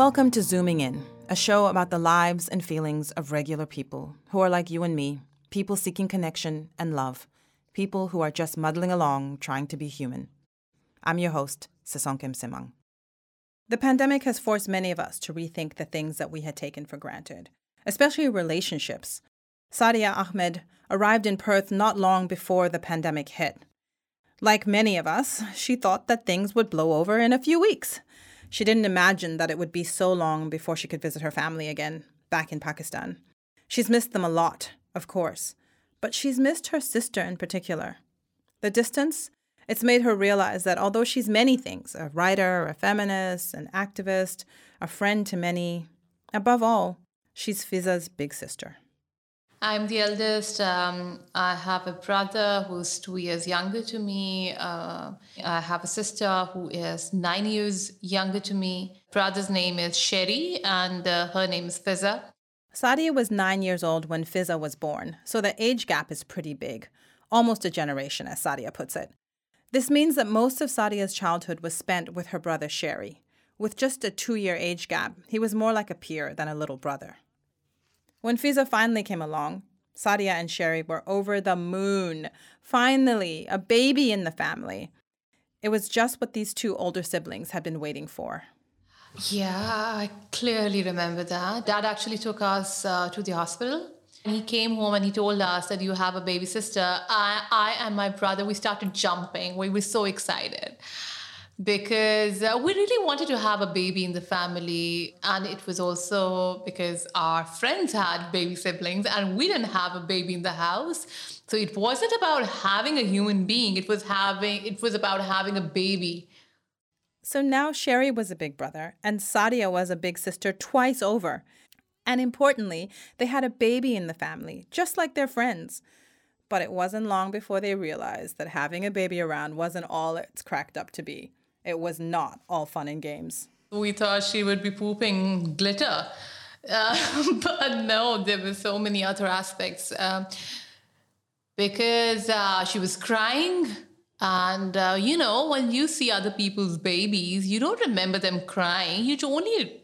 Welcome to Zooming In, a show about the lives and feelings of regular people who are like you and me, people seeking connection and love, people who are just muddling along trying to be human. I'm your host, Sisonke Msimang. The pandemic has forced many of us to rethink the things that we had taken for granted, especially relationships. Sadia Ahmed arrived in Perth not long before the pandemic hit. Like many of us, she thought that things would blow over in a few weeks. She didn't imagine that it would be so long before she could visit her family again, back in Pakistan. She's missed them a lot, of course, but she's missed her sister in particular. The distance, it's made her realize that although she's many things a writer, a feminist, an activist, a friend to many above all, she's Fiza's big sister. I'm the eldest. Um, I have a brother who's two years younger to me. Uh, I have a sister who is nine years younger to me. Brother's name is Sherry, and uh, her name is Fizza. Sadia was nine years old when Fizza was born, so the age gap is pretty big, almost a generation, as Sadia puts it. This means that most of Sadia's childhood was spent with her brother Sherry. With just a two year age gap, he was more like a peer than a little brother. When Fiza finally came along, Sadia and Sherry were over the moon. Finally, a baby in the family. It was just what these two older siblings had been waiting for. Yeah, I clearly remember that. Dad actually took us uh, to the hospital. And He came home and he told us that you have a baby sister. I, I and my brother, we started jumping. We were so excited because uh, we really wanted to have a baby in the family and it was also because our friends had baby siblings and we didn't have a baby in the house. So it wasn't about having a human being it was having it was about having a baby. So now sherry was a big brother and sadia was a big sister twice over. And importantly they had a baby in the family just like their friends. But it wasn't long before they realized that having a baby around wasn't all it's cracked up to be it was not all fun and games. We thought she would be pooping glitter. Uh, but no, there were so many other aspects. Uh, because uh, she was crying. And, uh, you know, when you see other people's babies, you don't remember them crying. You only,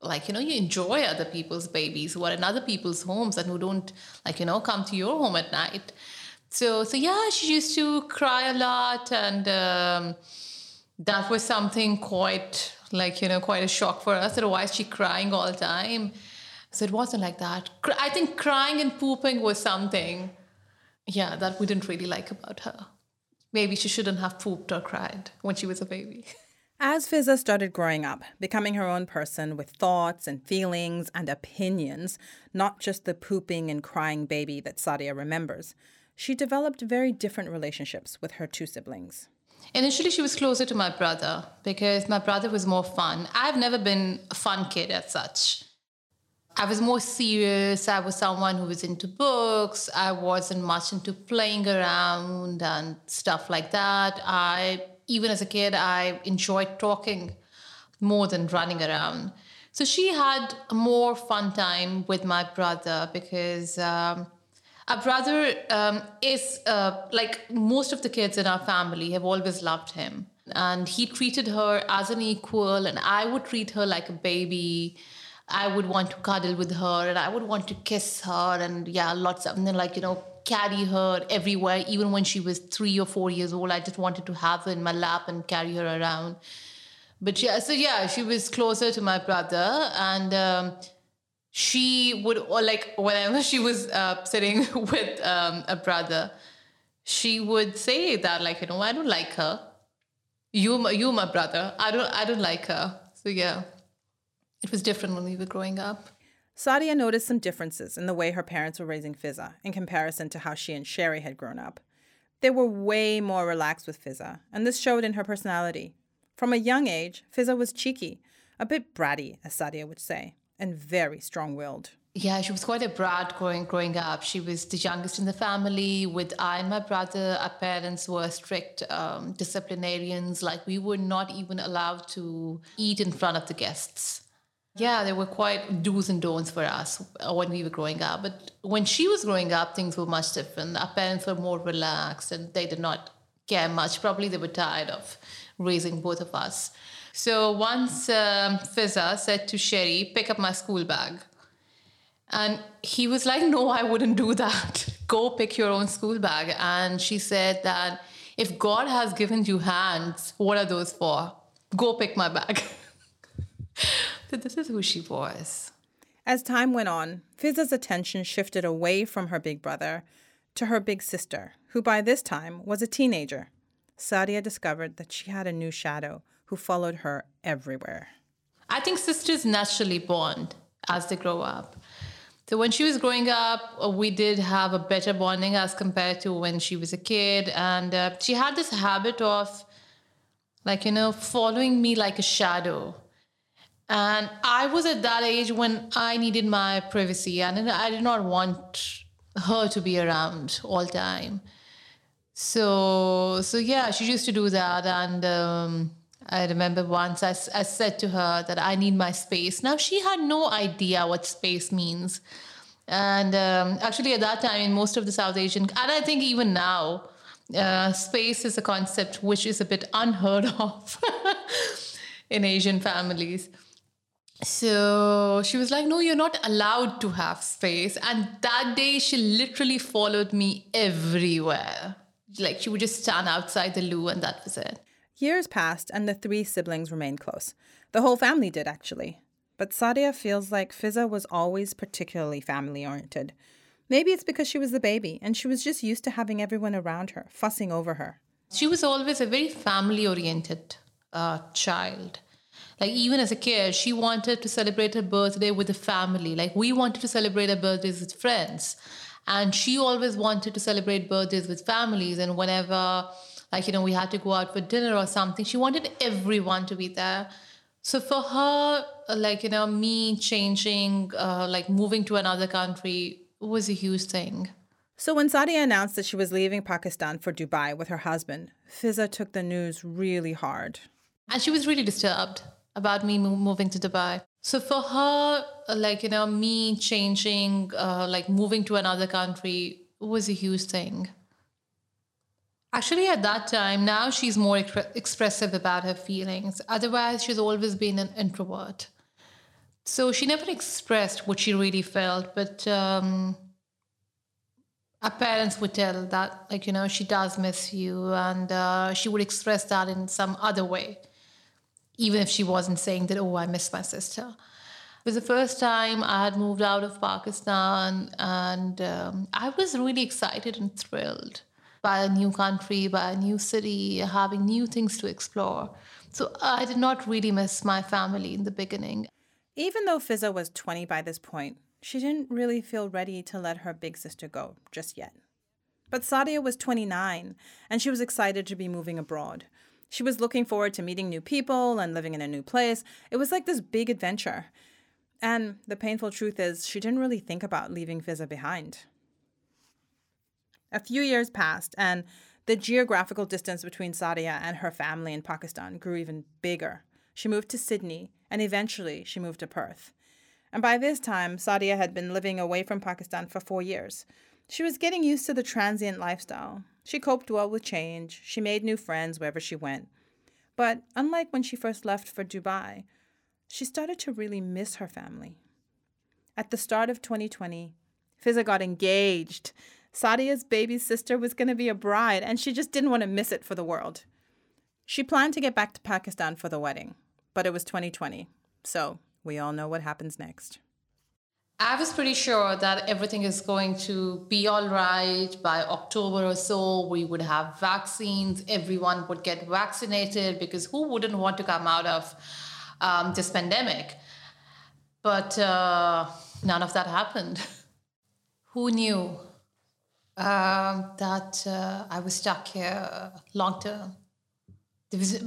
like, you know, you enjoy other people's babies who are in other people's homes and who don't, like, you know, come to your home at night. So, so yeah, she used to cry a lot and, um, that was something quite like you know quite a shock for us. Is she crying all the time. So it wasn't like that. I think crying and pooping was something yeah that we didn't really like about her. Maybe she shouldn't have pooped or cried when she was a baby. As Fiza started growing up, becoming her own person with thoughts and feelings and opinions, not just the pooping and crying baby that Sadia remembers, she developed very different relationships with her two siblings. Initially, she was closer to my brother because my brother was more fun. I've never been a fun kid as such. I was more serious. I was someone who was into books. I wasn't much into playing around and stuff like that. I, even as a kid, I enjoyed talking more than running around. So she had more fun time with my brother because um, our brother um, is uh, like most of the kids in our family have always loved him. And he treated her as an equal, and I would treat her like a baby. I would want to cuddle with her, and I would want to kiss her, and yeah, lots of, and then like, you know, carry her everywhere. Even when she was three or four years old, I just wanted to have her in my lap and carry her around. But yeah, so yeah, she was closer to my brother, and um, she would or like whenever she was uh, sitting with um, a brother she would say that like you know i don't like her. You you my brother. I don't i don't like her. So yeah. It was different when we were growing up. Sadia noticed some differences in the way her parents were raising fizza in comparison to how she and sherry had grown up. They were way more relaxed with fizza and this showed in her personality. From a young age fizza was cheeky a bit bratty as sadia would say and very strong willed. Yeah, she was quite a brat growing growing up. She was the youngest in the family. With I and my brother, our parents were strict um, disciplinarians. Like we were not even allowed to eat in front of the guests. Yeah, there were quite do's and don'ts for us when we were growing up. But when she was growing up, things were much different. Our parents were more relaxed and they did not care much. Probably they were tired of raising both of us. So once um, Fiza said to Sherry, pick up my school bag. And he was like, no, I wouldn't do that. Go pick your own school bag. And she said that if God has given you hands, what are those for? Go pick my bag. so this is who she was. As time went on, Fizza's attention shifted away from her big brother to her big sister, who by this time was a teenager. Sadia discovered that she had a new shadow who followed her everywhere. I think sisters naturally bond as they grow up. So when she was growing up, we did have a better bonding as compared to when she was a kid. And uh, she had this habit of, like, you know, following me like a shadow. And I was at that age when I needed my privacy and I did not want her to be around all the time. So, so yeah, she used to do that. And, um, I remember once I, I said to her that I need my space. Now, she had no idea what space means. And um, actually, at that time, in most of the South Asian, and I think even now, uh, space is a concept which is a bit unheard of in Asian families. So she was like, No, you're not allowed to have space. And that day, she literally followed me everywhere. Like she would just stand outside the loo, and that was it. Years passed, and the three siblings remained close. The whole family did, actually. But Sadia feels like Fizza was always particularly family oriented. Maybe it's because she was the baby, and she was just used to having everyone around her, fussing over her. She was always a very family oriented uh, child. Like, even as a kid, she wanted to celebrate her birthday with the family. Like, we wanted to celebrate our birthdays with friends. And she always wanted to celebrate birthdays with families. And whenever like you know we had to go out for dinner or something she wanted everyone to be there so for her like you know me changing uh, like moving to another country was a huge thing so when Sadia announced that she was leaving Pakistan for Dubai with her husband, Fiza took the news really hard. And she was really disturbed about me moving to Dubai. So for her, like, you know, me changing, uh, like moving to another country was a huge thing. Actually, at that time, now she's more expressive about her feelings. Otherwise, she's always been an introvert. So she never expressed what she really felt, but um, our parents would tell that, like, you know, she does miss you, and uh, she would express that in some other way, even if she wasn't saying that, oh, I miss my sister. It was the first time I had moved out of Pakistan, and um, I was really excited and thrilled by a new country, by a new city, having new things to explore. So I did not really miss my family in the beginning. Even though Fizza was 20 by this point, she didn't really feel ready to let her big sister go just yet. But Sadia was 29, and she was excited to be moving abroad. She was looking forward to meeting new people and living in a new place. It was like this big adventure. And the painful truth is, she didn't really think about leaving Fizza behind. A few years passed, and the geographical distance between Sadia and her family in Pakistan grew even bigger. She moved to Sydney, and eventually she moved to Perth. And by this time, Sadia had been living away from Pakistan for four years. She was getting used to the transient lifestyle. She coped well with change. She made new friends wherever she went. But unlike when she first left for Dubai, she started to really miss her family. At the start of 2020, Fiza got engaged Sadia's baby sister was going to be a bride, and she just didn't want to miss it for the world. She planned to get back to Pakistan for the wedding, but it was 2020, so we all know what happens next. I was pretty sure that everything is going to be all right by October or so. We would have vaccines, everyone would get vaccinated because who wouldn't want to come out of um, this pandemic? But uh, none of that happened. who knew um, that uh, I was stuck here long term. As,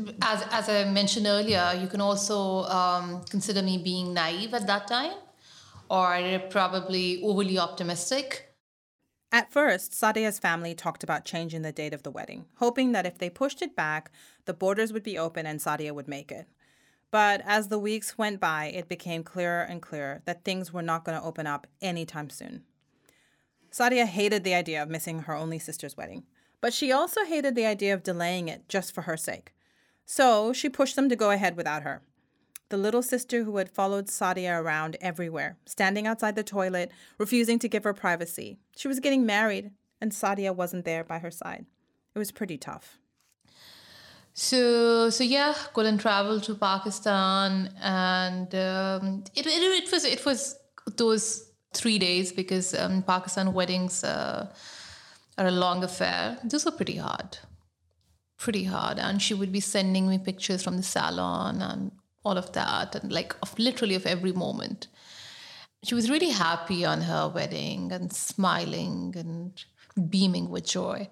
as I mentioned earlier, you can also um, consider me being naive at that time or probably overly optimistic. At first, Sadia's family talked about changing the date of the wedding, hoping that if they pushed it back, the borders would be open and Sadia would make it. But as the weeks went by, it became clearer and clearer that things were not going to open up anytime soon. Sadia hated the idea of missing her only sister's wedding, but she also hated the idea of delaying it just for her sake. So she pushed them to go ahead without her. The little sister who had followed Sadia around everywhere, standing outside the toilet, refusing to give her privacy. She was getting married, and Sadia wasn't there by her side. It was pretty tough. So so yeah, couldn't travel to Pakistan, and um, it, it it was it was those three days because um, Pakistan weddings uh, are a long affair. Those were pretty hard, pretty hard, and she would be sending me pictures from the salon and all of that, and like of literally of every moment. She was really happy on her wedding and smiling and beaming with joy.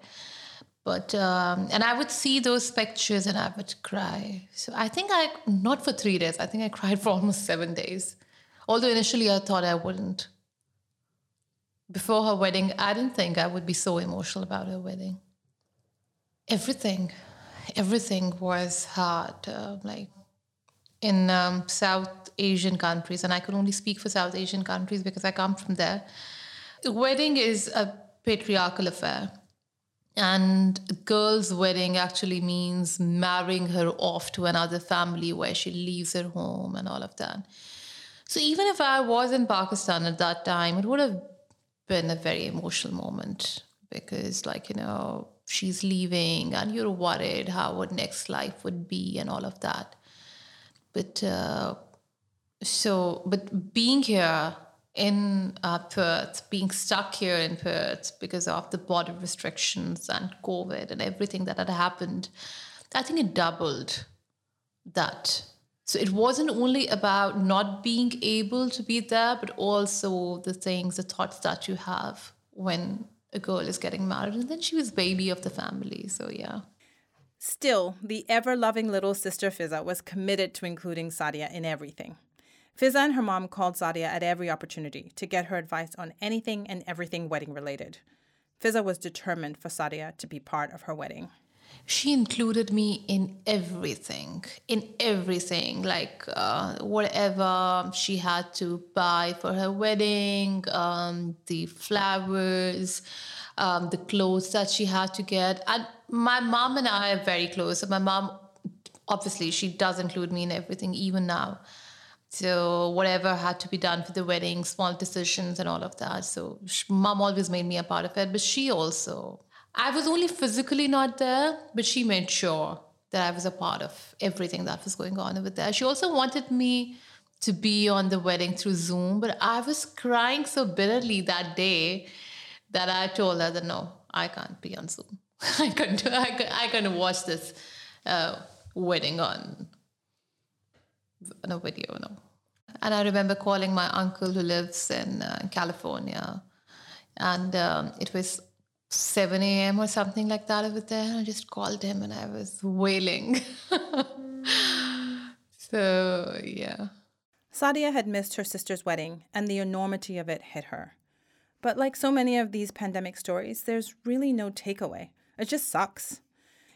But um, and I would see those pictures and I would cry. So I think I not for three days. I think I cried for almost seven days. Although initially I thought I wouldn't. Before her wedding, I didn't think I would be so emotional about her wedding. Everything, everything was hard. Uh, like in um, South Asian countries, and I could only speak for South Asian countries because I come from there. The wedding is a patriarchal affair and a girl's wedding actually means marrying her off to another family where she leaves her home and all of that. So even if I was in Pakistan at that time, it would have been a very emotional moment because, like, you know, she's leaving and you're worried how her next life would be and all of that. But uh, so, but being here in uh, Perth, being stuck here in Perth because of the border restrictions and COVID and everything that had happened, I think it doubled that. So it wasn't only about not being able to be there, but also the things, the thoughts that you have when a girl is getting married. And then she was baby of the family. So yeah. Still, the ever loving little sister Fiza was committed to including Sadia in everything. Fiza and her mom called Sadia at every opportunity to get her advice on anything and everything wedding related. Fiza was determined for Sadia to be part of her wedding. She included me in everything, in everything, like uh, whatever she had to buy for her wedding, um, the flowers, um, the clothes that she had to get. And my mom and I are very close. So my mom, obviously, she does include me in everything, even now. So whatever had to be done for the wedding, small decisions and all of that. So mom always made me a part of it, but she also. I was only physically not there, but she made sure that I was a part of everything that was going on over there. She also wanted me to be on the wedding through Zoom, but I was crying so bitterly that day that I told her that no, I can't be on Zoom. I couldn't. Do, I, could, I couldn't watch this uh, wedding on on a video. No. And I remember calling my uncle who lives in uh, California, and um, it was 7 a.m. or something like that over there. And I just called him and I was wailing. so, yeah. Sadia had missed her sister's wedding, and the enormity of it hit her. But like so many of these pandemic stories, there's really no takeaway. It just sucks.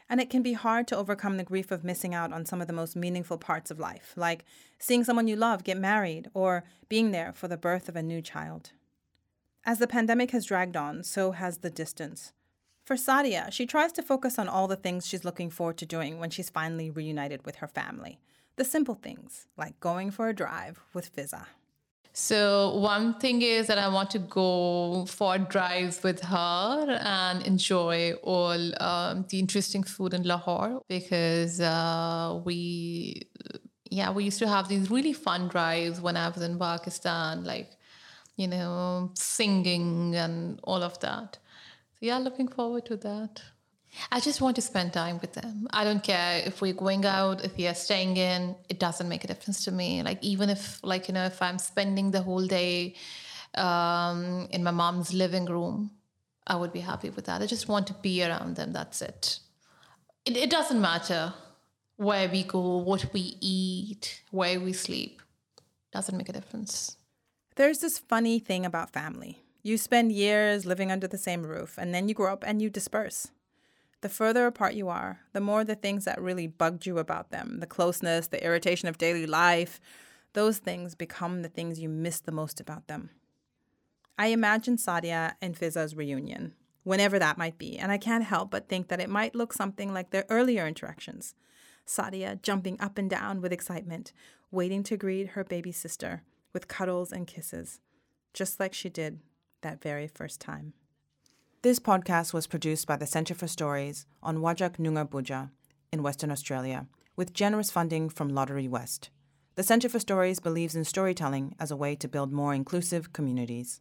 And it can be hard to overcome the grief of missing out on some of the most meaningful parts of life, like seeing someone you love get married or being there for the birth of a new child. As the pandemic has dragged on, so has the distance. For Sadia, she tries to focus on all the things she's looking forward to doing when she's finally reunited with her family. The simple things, like going for a drive with Fiza. So one thing is that I want to go for drives with her and enjoy all um, the interesting food in Lahore because uh, we, yeah, we used to have these really fun drives when I was in Pakistan, like you know, singing and all of that. So yeah, looking forward to that. I just want to spend time with them. I don't care if we're going out, if we are staying in, it doesn't make a difference to me. Like, even if, like, you know, if I'm spending the whole day um, in my mom's living room, I would be happy with that. I just want to be around them. That's it. It, it doesn't matter where we go, what we eat, where we sleep. Doesn't make a difference. There's this funny thing about family. You spend years living under the same roof, and then you grow up and you disperse. The further apart you are, the more the things that really bugged you about them, the closeness, the irritation of daily life, those things become the things you miss the most about them. I imagine Sadia and Fizza's reunion, whenever that might be, and I can't help but think that it might look something like their earlier interactions. Sadia jumping up and down with excitement, waiting to greet her baby sister with cuddles and kisses, just like she did that very first time. This podcast was produced by the Centre for Stories on Whadjuk Noongar Boodja in Western Australia, with generous funding from Lotterywest. The Centre for Stories believes in storytelling as a way to build more inclusive communities.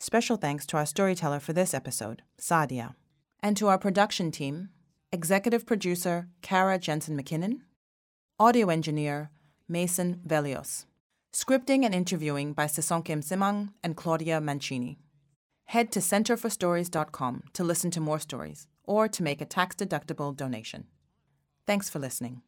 Special thanks to our storyteller for this episode, Sadia, and to our production team, executive producer Kara Jensen McKinnon, audio engineer Mason Velios, scripting and interviewing by Sisonke Msimang and Claudia Mancini. Head to centreforstories.com to listen to more stories or to make a tax deductible donation. Thanks for listening.